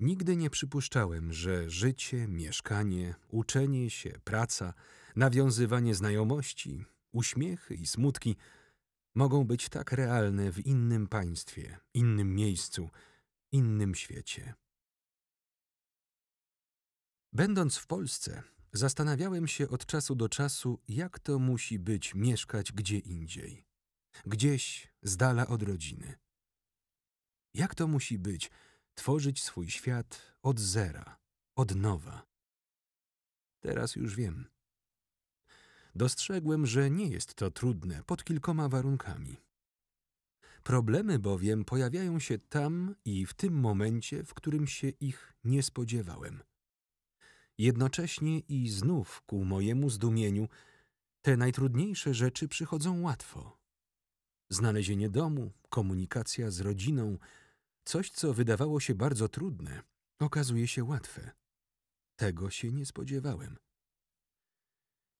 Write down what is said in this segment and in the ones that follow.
Nigdy nie przypuszczałem, że życie, mieszkanie, uczenie się, praca, nawiązywanie znajomości, uśmiechy i smutki mogą być tak realne w innym państwie, innym miejscu, innym świecie. Będąc w Polsce, zastanawiałem się od czasu do czasu, jak to musi być mieszkać gdzie indziej, gdzieś z dala od rodziny. Jak to musi być tworzyć swój świat od zera, od nowa. Teraz już wiem. Dostrzegłem, że nie jest to trudne pod kilkoma warunkami. Problemy bowiem pojawiają się tam i w tym momencie, w którym się ich nie spodziewałem. Jednocześnie i znów ku mojemu zdumieniu te najtrudniejsze rzeczy przychodzą łatwo. Znalezienie domu, komunikacja z rodziną, coś, co wydawało się bardzo trudne, okazuje się łatwe. Tego się nie spodziewałem.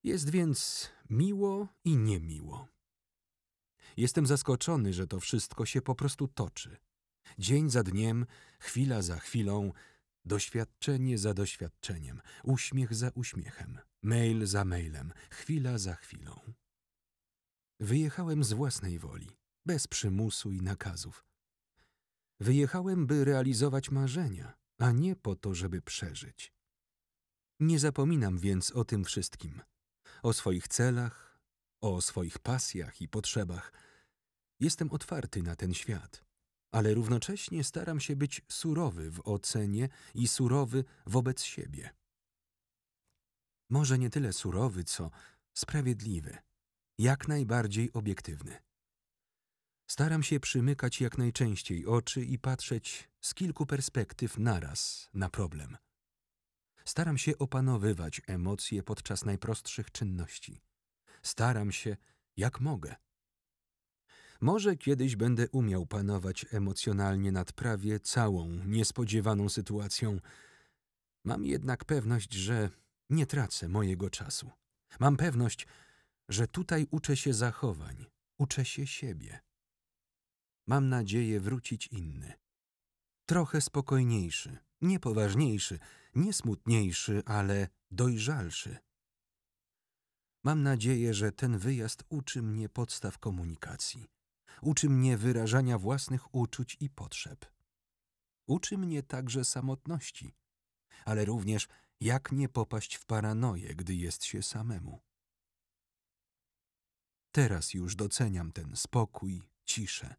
Jest więc miło i niemiło. Jestem zaskoczony, że to wszystko się po prostu toczy. Dzień za dniem, chwila za chwilą, doświadczenie za doświadczeniem, uśmiech za uśmiechem, mail za mailem, chwila za chwilą. Wyjechałem z własnej woli, bez przymusu i nakazów. Wyjechałem, by realizować marzenia, a nie po to, żeby przeżyć. Nie zapominam więc o tym wszystkim. O swoich celach, o swoich pasjach i potrzebach. Jestem otwarty na ten świat, ale równocześnie staram się być surowy w ocenie i surowy wobec siebie. Może nie tyle surowy, co sprawiedliwy, jak najbardziej obiektywny. Staram się przymykać jak najczęściej oczy i patrzeć z kilku perspektyw naraz na problem. Staram się opanowywać emocje podczas najprostszych czynności. Staram się, jak mogę. Może kiedyś będę umiał panować emocjonalnie nad prawie całą niespodziewaną sytuacją. Mam jednak pewność, że nie tracę mojego czasu. Mam pewność, że tutaj uczę się zachowań, uczę się siebie mam nadzieję wrócić inny. Trochę spokojniejszy, nie poważniejszy, nie smutniejszy, ale dojrzalszy. Mam nadzieję, że ten wyjazd uczy mnie podstaw komunikacji. Uczy mnie wyrażania własnych uczuć i potrzeb. Uczy mnie także samotności, ale również jak nie popaść w paranoję, gdy jest się samemu. Teraz już doceniam ten spokój, ciszę.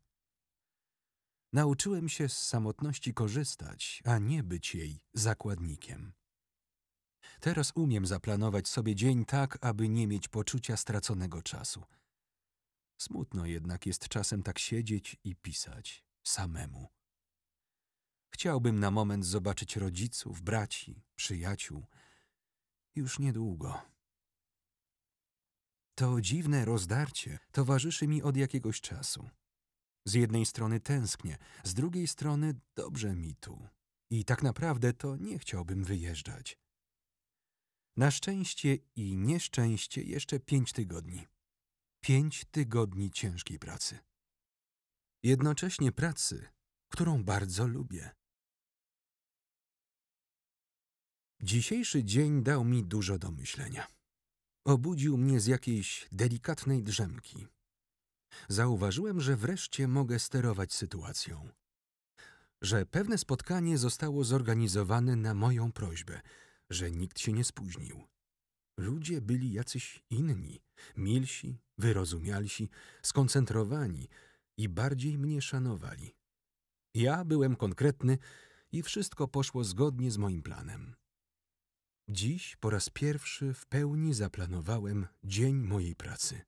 Nauczyłem się z samotności korzystać, a nie być jej zakładnikiem. Teraz umiem zaplanować sobie dzień tak, aby nie mieć poczucia straconego czasu. Smutno jednak jest czasem tak siedzieć i pisać samemu. Chciałbym na moment zobaczyć rodziców, braci, przyjaciół. Już niedługo. To dziwne rozdarcie towarzyszy mi od jakiegoś czasu. Z jednej strony tęsknię, z drugiej strony dobrze mi tu. I tak naprawdę to nie chciałbym wyjeżdżać. Na szczęście i nieszczęście jeszcze pięć tygodni. Pięć tygodni ciężkiej pracy. Jednocześnie pracy, którą bardzo lubię. Dzisiejszy dzień dał mi dużo do myślenia. Obudził mnie z jakiejś delikatnej drzemki. Zauważyłem, że wreszcie mogę sterować sytuacją. Że pewne spotkanie zostało zorganizowane na moją prośbę, że nikt się nie spóźnił. Ludzie byli jacyś inni, milsi, wyrozumialsi, skoncentrowani i bardziej mnie szanowali. Ja byłem konkretny i wszystko poszło zgodnie z moim planem. Dziś po raz pierwszy w pełni zaplanowałem dzień mojej pracy.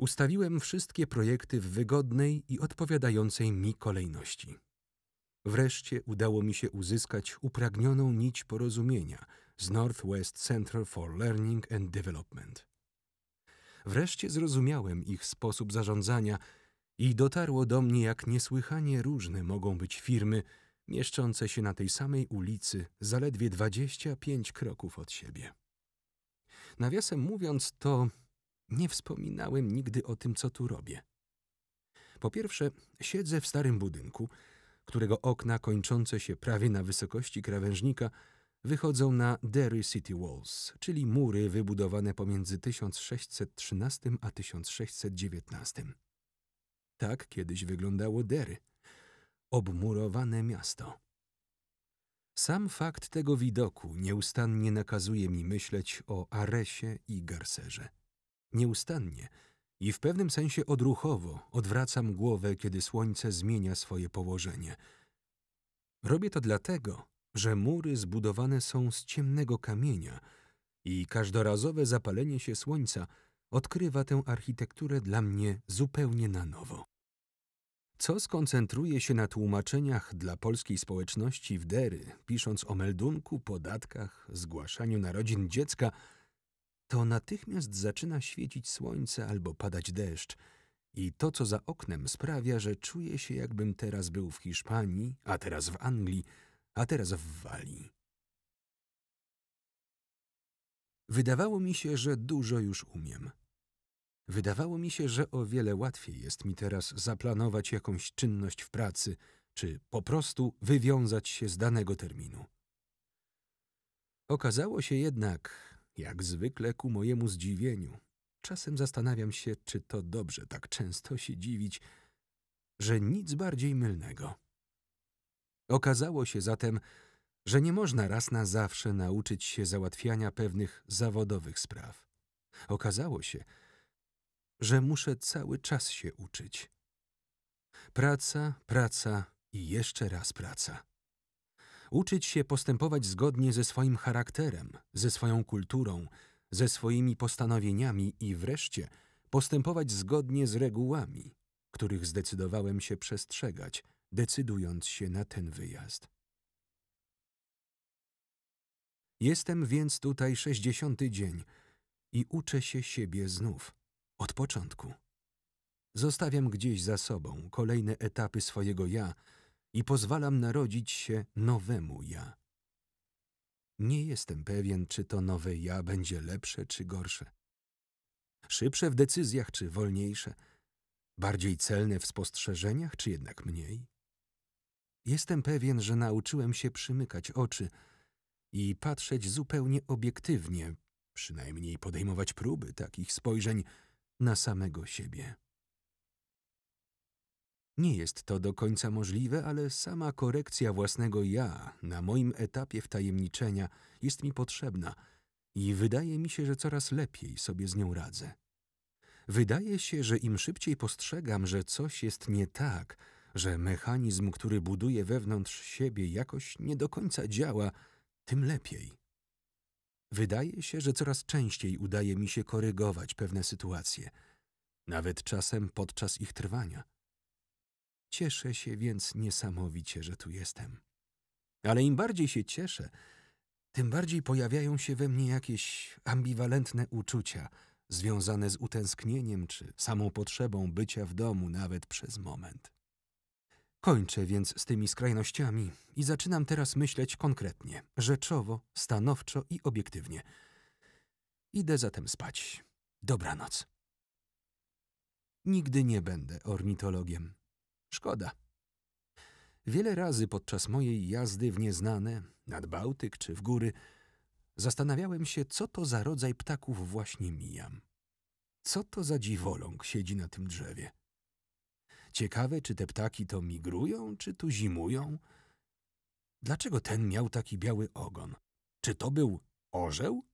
Ustawiłem wszystkie projekty w wygodnej i odpowiadającej mi kolejności. Wreszcie udało mi się uzyskać upragnioną nić porozumienia z Northwest Center for Learning and Development. Wreszcie zrozumiałem ich sposób zarządzania i dotarło do mnie, jak niesłychanie różne mogą być firmy mieszczące się na tej samej ulicy zaledwie 25 kroków od siebie. Nawiasem mówiąc, to nie wspominałem nigdy o tym, co tu robię. Po pierwsze, siedzę w starym budynku, którego okna kończące się prawie na wysokości krawężnika wychodzą na Derry City Walls, czyli mury wybudowane pomiędzy 1613 a 1619. Tak kiedyś wyglądało Derry. Obmurowane miasto. Sam fakt tego widoku nieustannie nakazuje mi myśleć o Aresie i Garserze. Nieustannie i w pewnym sensie odruchowo odwracam głowę, kiedy słońce zmienia swoje położenie. Robię to dlatego, że mury zbudowane są z ciemnego kamienia i każdorazowe zapalenie się słońca odkrywa tę architekturę dla mnie zupełnie na nowo. Co skoncentruje się na tłumaczeniach dla polskiej społeczności w Dery, pisząc o meldunku, podatkach, zgłaszaniu narodzin dziecka, to natychmiast zaczyna świecić słońce albo padać deszcz i to, co za oknem sprawia, że czuję się, jakbym teraz był w Hiszpanii, a teraz w Anglii, a teraz w Walii. Wydawało mi się, że dużo już umiem. Wydawało mi się, że o wiele łatwiej jest mi teraz zaplanować jakąś czynność w pracy, czy po prostu wywiązać się z danego terminu. Okazało się jednak, jak zwykle ku mojemu zdziwieniu, czasem zastanawiam się, czy to dobrze tak często się dziwić, że nic bardziej mylnego. Okazało się zatem, że nie można raz na zawsze nauczyć się załatwiania pewnych zawodowych spraw. Okazało się, że muszę cały czas się uczyć. Praca, praca i jeszcze raz praca. Uczyć się postępować zgodnie ze swoim charakterem, ze swoją kulturą, ze swoimi postanowieniami i wreszcie postępować zgodnie z regułami, których zdecydowałem się przestrzegać, decydując się na ten wyjazd. Jestem więc tutaj sześćdziesiąty dzień i uczę się siebie znów. Od początku. Zostawiam gdzieś za sobą kolejne etapy swojego ja i pozwalam narodzić się nowemu ja. Nie jestem pewien, czy to nowe ja będzie lepsze czy gorsze. Szybsze w decyzjach czy wolniejsze, bardziej celne w spostrzeżeniach czy jednak mniej. Jestem pewien, że nauczyłem się przymykać oczy i patrzeć zupełnie obiektywnie, przynajmniej podejmować próby takich spojrzeń na samego siebie. Nie jest to do końca możliwe, ale sama korekcja własnego ja na moim etapie wtajemniczenia jest mi potrzebna i wydaje mi się, że coraz lepiej sobie z nią radzę. Wydaje się, że im szybciej postrzegam, że coś jest nie tak, że mechanizm, który buduje wewnątrz siebie, jakoś nie do końca działa, tym lepiej. Wydaje się, że coraz częściej udaje mi się korygować pewne sytuacje, nawet czasem podczas ich trwania. Cieszę się więc niesamowicie, że tu jestem. Ale im bardziej się cieszę, tym bardziej pojawiają się we mnie jakieś ambiwalentne uczucia, związane z utęsknieniem czy samą potrzebą bycia w domu nawet przez moment. Kończę więc z tymi skrajnościami i zaczynam teraz myśleć konkretnie, rzeczowo, stanowczo i obiektywnie. Idę zatem spać. Dobranoc. Nigdy nie będę ornitologiem. Szkoda. Wiele razy podczas mojej jazdy w nieznane, nad Bałtyk czy w góry, zastanawiałem się, co to za rodzaj ptaków właśnie mijam. Co to za dziwoląg siedzi na tym drzewie? Ciekawe, czy te ptaki to migrują, czy tu zimują? Dlaczego ten miał taki biały ogon? Czy to był orzeł?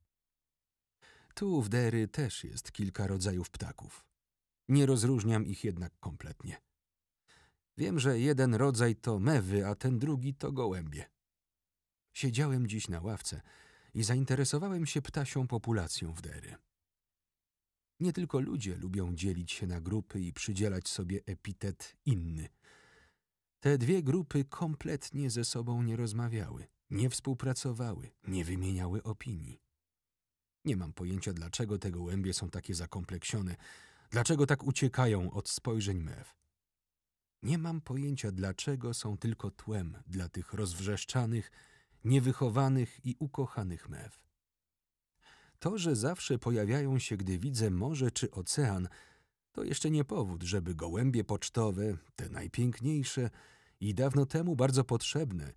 Tu w Dery też jest kilka rodzajów ptaków. Nie rozróżniam ich jednak kompletnie. Wiem, że jeden rodzaj to mewy, a ten drugi to gołębie. Siedziałem dziś na ławce i zainteresowałem się ptasią populacją w Dery. Nie tylko ludzie lubią dzielić się na grupy i przydzielać sobie epitet inny. Te dwie grupy kompletnie ze sobą nie rozmawiały, nie współpracowały, nie wymieniały opinii. Nie mam pojęcia, dlaczego te gołębie są takie zakompleksione, dlaczego tak uciekają od spojrzeń mew. Nie mam pojęcia, dlaczego są tylko tłem dla tych rozwrzeszczanych, niewychowanych i ukochanych mew. To, że zawsze pojawiają się, gdy widzę morze czy ocean, To jeszcze nie powód, żeby gołębie pocztowe, te najpiękniejsze i dawno temu bardzo potrzebne,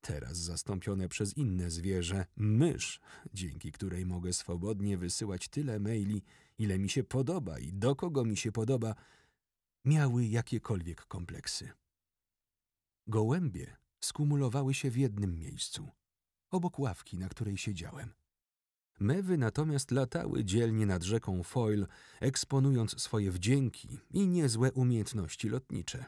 teraz zastąpione przez inne zwierzę, mysz, dzięki której mogę swobodnie wysyłać tyle maili, ile mi się podoba i do kogo mi się podoba, miały jakiekolwiek kompleksy. Gołębie skumulowały się w jednym miejscu, obok ławki, na której siedziałem. Mewy natomiast latały dzielnie nad rzeką Foyle, eksponując swoje wdzięki i niezłe umiejętności lotnicze.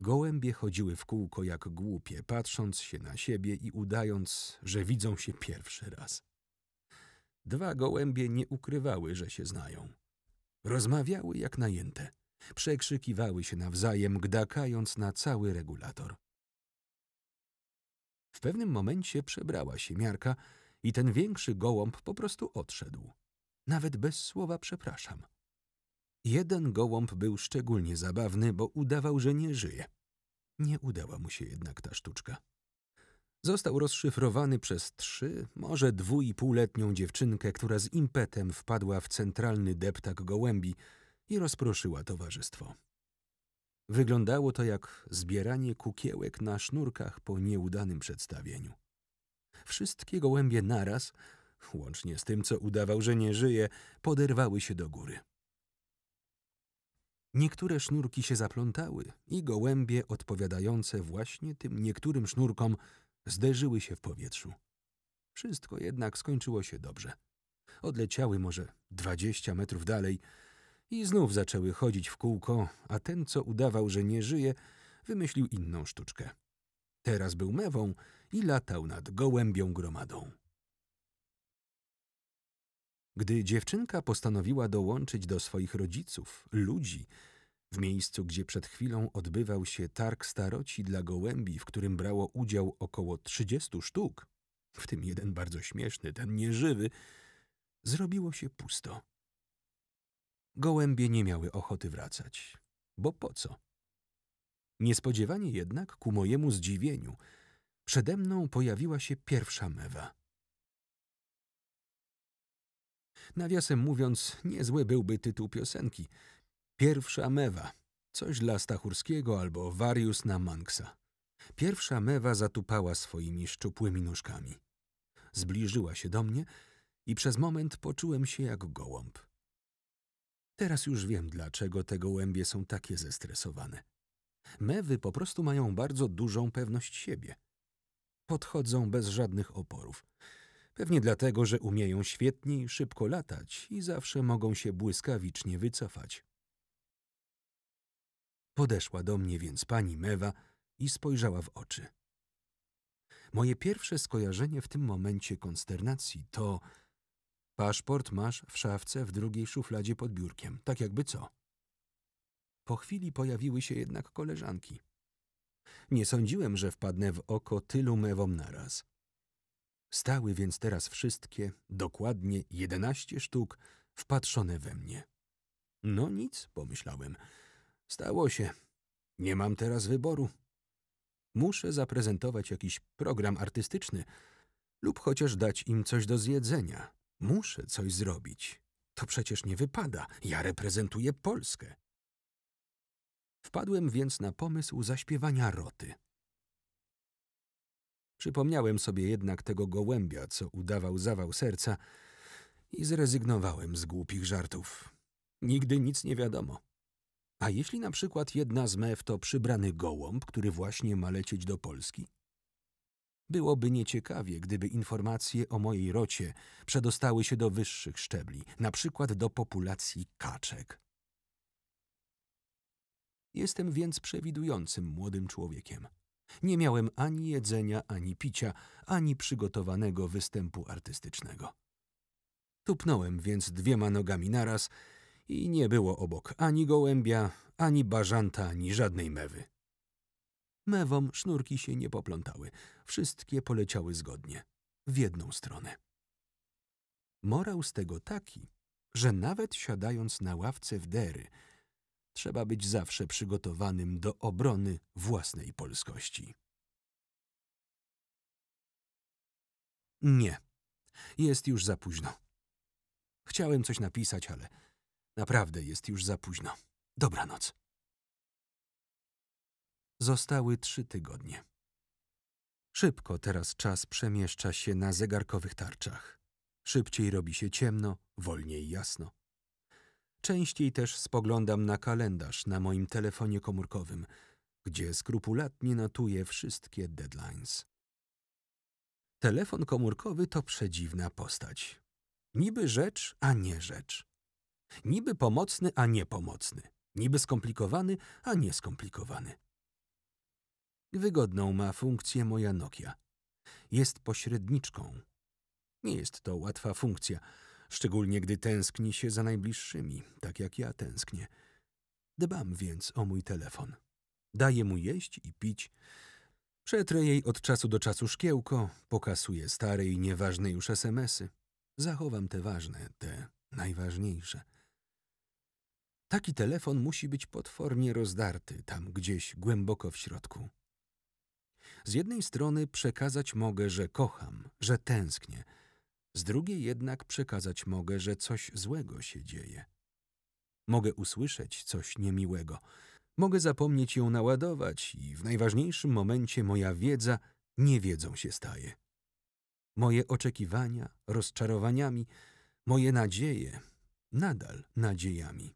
Gołębie chodziły w kółko jak głupie, patrząc się na siebie i udając, że widzą się pierwszy raz. Dwa gołębie nie ukrywały, że się znają. Rozmawiały jak najęte. Przekrzykiwały się nawzajem, gdakając na cały regulator. W pewnym momencie przebrała się miarka i ten większy gołąb po prostu odszedł. Nawet bez słowa przepraszam. Jeden gołąb był szczególnie zabawny, bo udawał, że nie żyje. Nie udała mu się jednak ta sztuczka. Został rozszyfrowany przez trzy, może dwu i półletnią dziewczynkę, która z impetem wpadła w centralny deptak gołębi i rozproszyła towarzystwo. Wyglądało to jak zbieranie kukiełek na sznurkach po nieudanym przedstawieniu. Wszystkie gołębie naraz, łącznie z tym, co udawał, że nie żyje, poderwały się do góry. Niektóre sznurki się zaplątały i gołębie odpowiadające właśnie tym niektórym sznurkom zderzyły się w powietrzu. Wszystko jednak skończyło się dobrze. Odleciały może dwadzieścia metrów dalej i znów zaczęły chodzić w kółko, a ten, co udawał, że nie żyje, wymyślił inną sztuczkę. Teraz był mewą i latał nad gołębią gromadą. Gdy dziewczynka postanowiła dołączyć do swoich rodziców, ludzi, w miejscu, gdzie przed chwilą odbywał się targ staroci dla gołębi, w którym brało udział około trzydziestu sztuk, w tym jeden bardzo śmieszny, ten nieżywy, zrobiło się pusto. Gołębie nie miały ochoty wracać, bo po co? Niespodziewanie jednak, ku mojemu zdziwieniu, przede mną pojawiła się pierwsza mewa. Nawiasem mówiąc, niezły byłby tytuł piosenki. Pierwsza mewa. Coś dla Stachurskiego albo Warius na Manksa. Pierwsza mewa zatupała swoimi szczupłymi nóżkami. Zbliżyła się do mnie i przez moment poczułem się jak gołąb. Teraz już wiem, dlaczego te gołębie są takie zestresowane. Mewy po prostu mają bardzo dużą pewność siebie. Podchodzą bez żadnych oporów. Pewnie dlatego, że umieją świetnie i szybko latać i zawsze mogą się błyskawicznie wycofać. Podeszła do mnie więc pani Mewa i spojrzała w oczy. Moje pierwsze skojarzenie w tym momencie konsternacji to paszport masz w szafce w drugiej szufladzie pod biurkiem, tak jakby co. Po chwili pojawiły się jednak koleżanki. Nie sądziłem, że wpadnę w oko tylu mewom naraz. Stały więc teraz wszystkie, dokładnie jedenaście sztuk, wpatrzone we mnie. No nic, pomyślałem. Stało się. Nie mam teraz wyboru. Muszę zaprezentować jakiś program artystyczny lub chociaż dać im coś do zjedzenia. Muszę coś zrobić. To przecież nie wypada. Ja reprezentuję Polskę. Wpadłem więc na pomysł zaśpiewania roty. Przypomniałem sobie jednak tego gołębia, co udawał zawał serca i zrezygnowałem z głupich żartów. Nigdy nic nie wiadomo. A jeśli na przykład jedna z mew to przybrany gołąb, który właśnie ma lecieć do Polski? Byłoby nieciekawie, gdyby informacje o mojej rocie przedostały się do wyższych szczebli, na przykład do populacji kaczek. Jestem więc przewidującym młodym człowiekiem. Nie miałem ani jedzenia, ani picia, ani przygotowanego występu artystycznego. Tupnąłem więc dwiema nogami naraz i nie było obok ani gołębia, ani bażanta, ani żadnej mewy. Mewom sznurki się nie poplątały. Wszystkie poleciały zgodnie, w jedną stronę. Morał z tego taki, że nawet siadając na ławce w dery, trzeba być zawsze przygotowanym do obrony własnej polskości. Nie, jest już za późno. Chciałem coś napisać, ale Naprawdę jest już za późno. Dobranoc. Zostały trzy tygodnie. Szybko teraz czas przemieszcza się na zegarkowych tarczach. Szybciej robi się ciemno, wolniej jasno. Częściej też spoglądam na kalendarz na moim telefonie komórkowym, gdzie skrupulatnie notuję wszystkie deadlines. Telefon komórkowy to przedziwna postać. Niby rzecz, a nie rzecz. Niby pomocny, a niepomocny. Niby skomplikowany, a nieskomplikowany. Wygodną ma funkcję moja Nokia. Jest pośredniczką. Nie jest to łatwa funkcja, szczególnie gdy tęskni się za najbliższymi, tak jak ja tęsknię. Dbam więc o mój telefon. Daję mu jeść i pić. Przetrę jej od czasu do czasu szkiełko, pokasuję stare i nieważne już SMSy. Zachowam te ważne, te najważniejsze. Taki telefon musi być potwornie rozdarty tam gdzieś głęboko w środku. Z jednej strony przekazać mogę, że kocham, że tęsknię, z drugiej jednak przekazać mogę, że coś złego się dzieje. Mogę usłyszeć coś niemiłego, mogę zapomnieć ją naładować i w najważniejszym momencie moja wiedza niewiedzą się staje. Moje oczekiwania rozczarowaniami, moje nadzieje nadal nadziejami.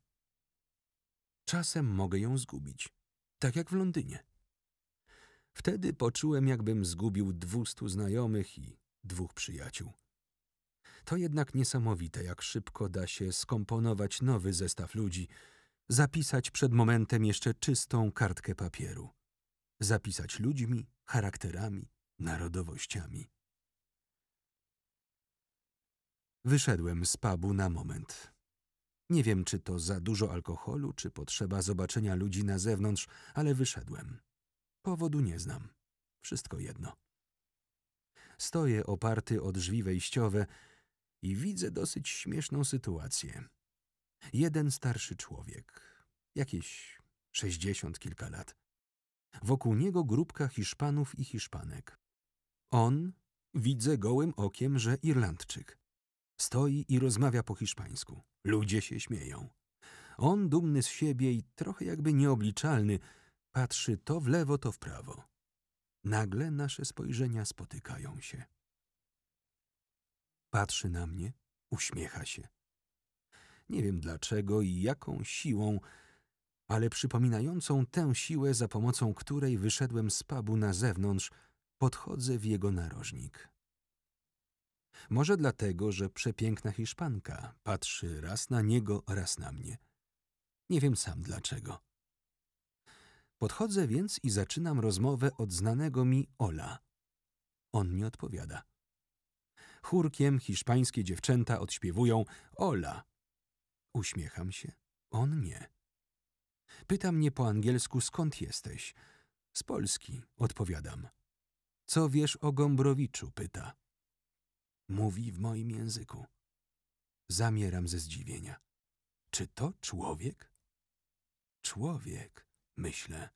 Czasem mogę ją zgubić, tak jak w Londynie. Wtedy poczułem, jakbym zgubił dwustu znajomych i dwóch przyjaciół. To jednak niesamowite, jak szybko da się skomponować nowy zestaw ludzi, zapisać przed momentem jeszcze czystą kartkę papieru. Zapisać ludźmi, charakterami, narodowościami. Wyszedłem z pubu na moment. Nie wiem, czy to za dużo alkoholu, czy potrzeba zobaczenia ludzi na zewnątrz, ale wyszedłem. Powodu nie znam. Wszystko jedno. Stoję oparty o drzwi wejściowe i widzę dosyć śmieszną sytuację. Jeden starszy człowiek, jakieś sześćdziesiąt kilka lat. Wokół niego grupka Hiszpanów i Hiszpanek. On, widzę gołym okiem, że Irlandczyk. Stoi i rozmawia po hiszpańsku. Ludzie się śmieją. On, dumny z siebie i trochę jakby nieobliczalny, patrzy to w lewo, to w prawo. Nagle nasze spojrzenia spotykają się. Patrzy na mnie, uśmiecha się. Nie wiem dlaczego i jaką siłą, ale przypominającą tę siłę, za pomocą której wyszedłem z pubu na zewnątrz, podchodzę w jego narożnik. Może dlatego, że przepiękna Hiszpanka patrzy raz na niego, raz na mnie. Nie wiem sam dlaczego. Podchodzę więc i zaczynam rozmowę od znanego mi Ola. On mi odpowiada. Chórkiem hiszpańskie dziewczęta odśpiewują Ola. Uśmiecham się. On nie. Pyta mnie po angielsku, skąd jesteś. Z Polski, odpowiadam. Co wiesz o Gombrowiczu, pyta. Mówi w moim języku. Zamieram ze zdziwienia. Czy to człowiek? Człowiek, myślę.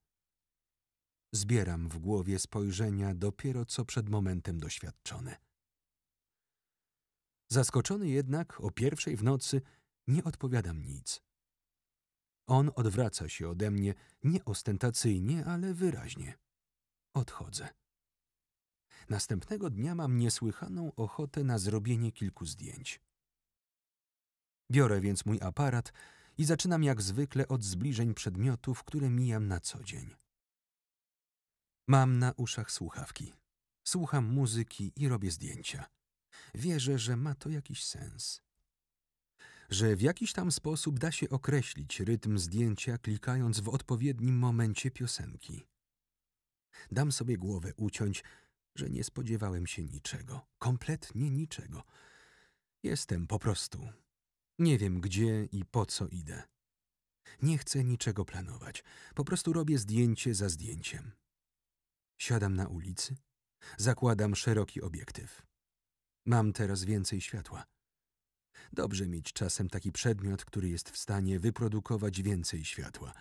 Zbieram w głowie spojrzenia dopiero co przed momentem doświadczone. Zaskoczony jednak o pierwszej w nocy nie odpowiadam nic. On odwraca się ode mnie nie ostentacyjnie, ale wyraźnie. Odchodzę. Następnego dnia mam niesłychaną ochotę na zrobienie kilku zdjęć. Biorę więc mój aparat i zaczynam jak zwykle od zbliżeń przedmiotów, które mijam na co dzień. Mam na uszach słuchawki. Słucham muzyki i robię zdjęcia. Wierzę, że ma to jakiś sens. Że w jakiś tam sposób da się określić rytm zdjęcia, klikając w odpowiednim momencie piosenki. Dam sobie głowę uciąć, że nie spodziewałem się niczego, kompletnie niczego. Jestem po prostu. Nie wiem, gdzie i po co idę. Nie chcę niczego planować. Po prostu robię zdjęcie za zdjęciem. Siadam na ulicy, zakładam szeroki obiektyw. Mam teraz więcej światła. Dobrze mieć czasem taki przedmiot, który jest w stanie wyprodukować więcej światła.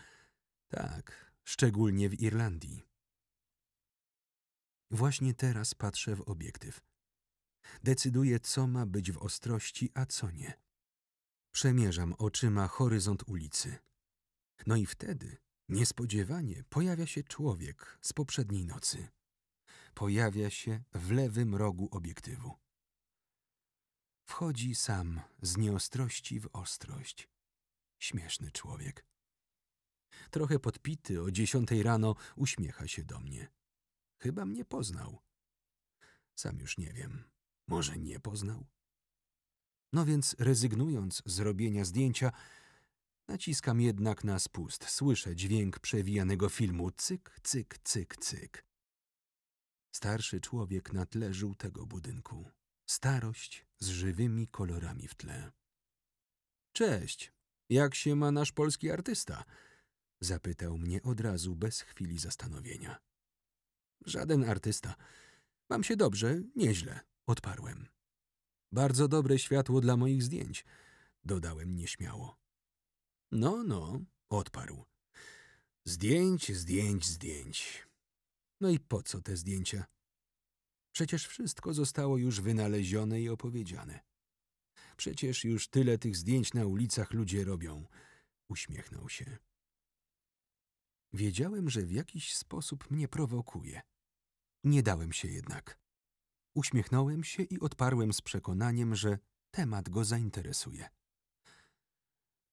Tak, szczególnie w Irlandii. Właśnie teraz patrzę w obiektyw. Decyduję, co ma być w ostrości, a co nie. Przemierzam oczyma horyzont ulicy. No i wtedy, niespodziewanie, pojawia się człowiek z poprzedniej nocy. Pojawia się w lewym rogu obiektywu. Wchodzi sam z nieostrości w ostrość. Śmieszny człowiek. Trochę podpity o dziesiątej rano uśmiecha się do mnie. Chyba mnie poznał. Sam już nie wiem. Może nie poznał? No więc rezygnując z robienia zdjęcia, naciskam jednak na spust. Słyszę dźwięk przewijanego filmu cyk, cyk, cyk, cyk. Starszy człowiek na tle żółtego budynku. Starość z żywymi kolorami w tle. Cześć, jak się ma nasz polski artysta? Zapytał mnie od razu bez chwili zastanowienia. Żaden artysta. Mam się dobrze, nieźle, odparłem. Bardzo dobre światło dla moich zdjęć, dodałem nieśmiało. No, no, odparł. Zdjęć, zdjęć, zdjęć. No i po co te zdjęcia? Przecież wszystko zostało już wynalezione i opowiedziane. Przecież już tyle tych zdjęć na ulicach ludzie robią. Uśmiechnął się. Wiedziałem, że w jakiś sposób mnie prowokuje. Nie dałem się jednak. Uśmiechnąłem się i odparłem z przekonaniem, że temat go zainteresuje.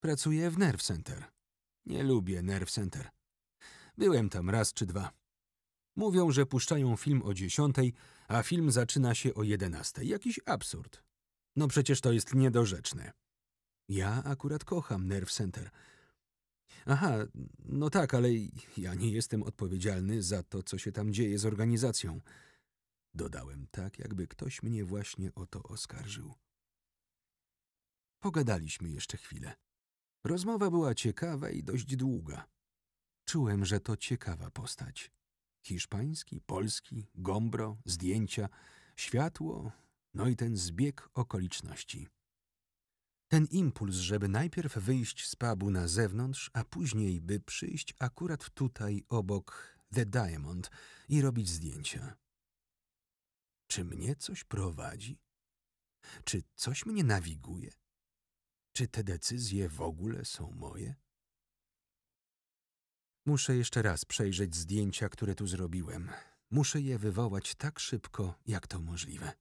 Pracuję w Nerve Center. Nie lubię Nerve Center. Byłem tam raz czy dwa. Mówią, że puszczają film o dziesiątej, a film zaczyna się o jedenastej. Jakiś absurd. No przecież to jest niedorzeczne. Ja akurat kocham Nerve Center. Aha, no tak, ale ja nie jestem odpowiedzialny za to, co się tam dzieje z organizacją. Dodałem tak, jakby ktoś mnie właśnie o to oskarżył. Pogadaliśmy jeszcze chwilę. Rozmowa była ciekawa i dość długa. Czułem, że to ciekawa postać. Hiszpański, polski, gombro, zdjęcia, światło, no i ten zbieg okoliczności. Ten impuls, żeby najpierw wyjść z pubu na zewnątrz, a później by przyjść akurat tutaj obok The Diamond i robić zdjęcia. Czy mnie coś prowadzi? Czy coś mnie nawiguje? Czy te decyzje w ogóle są moje? Muszę jeszcze raz przejrzeć zdjęcia, które tu zrobiłem. Muszę je wywołać tak szybko, jak to możliwe.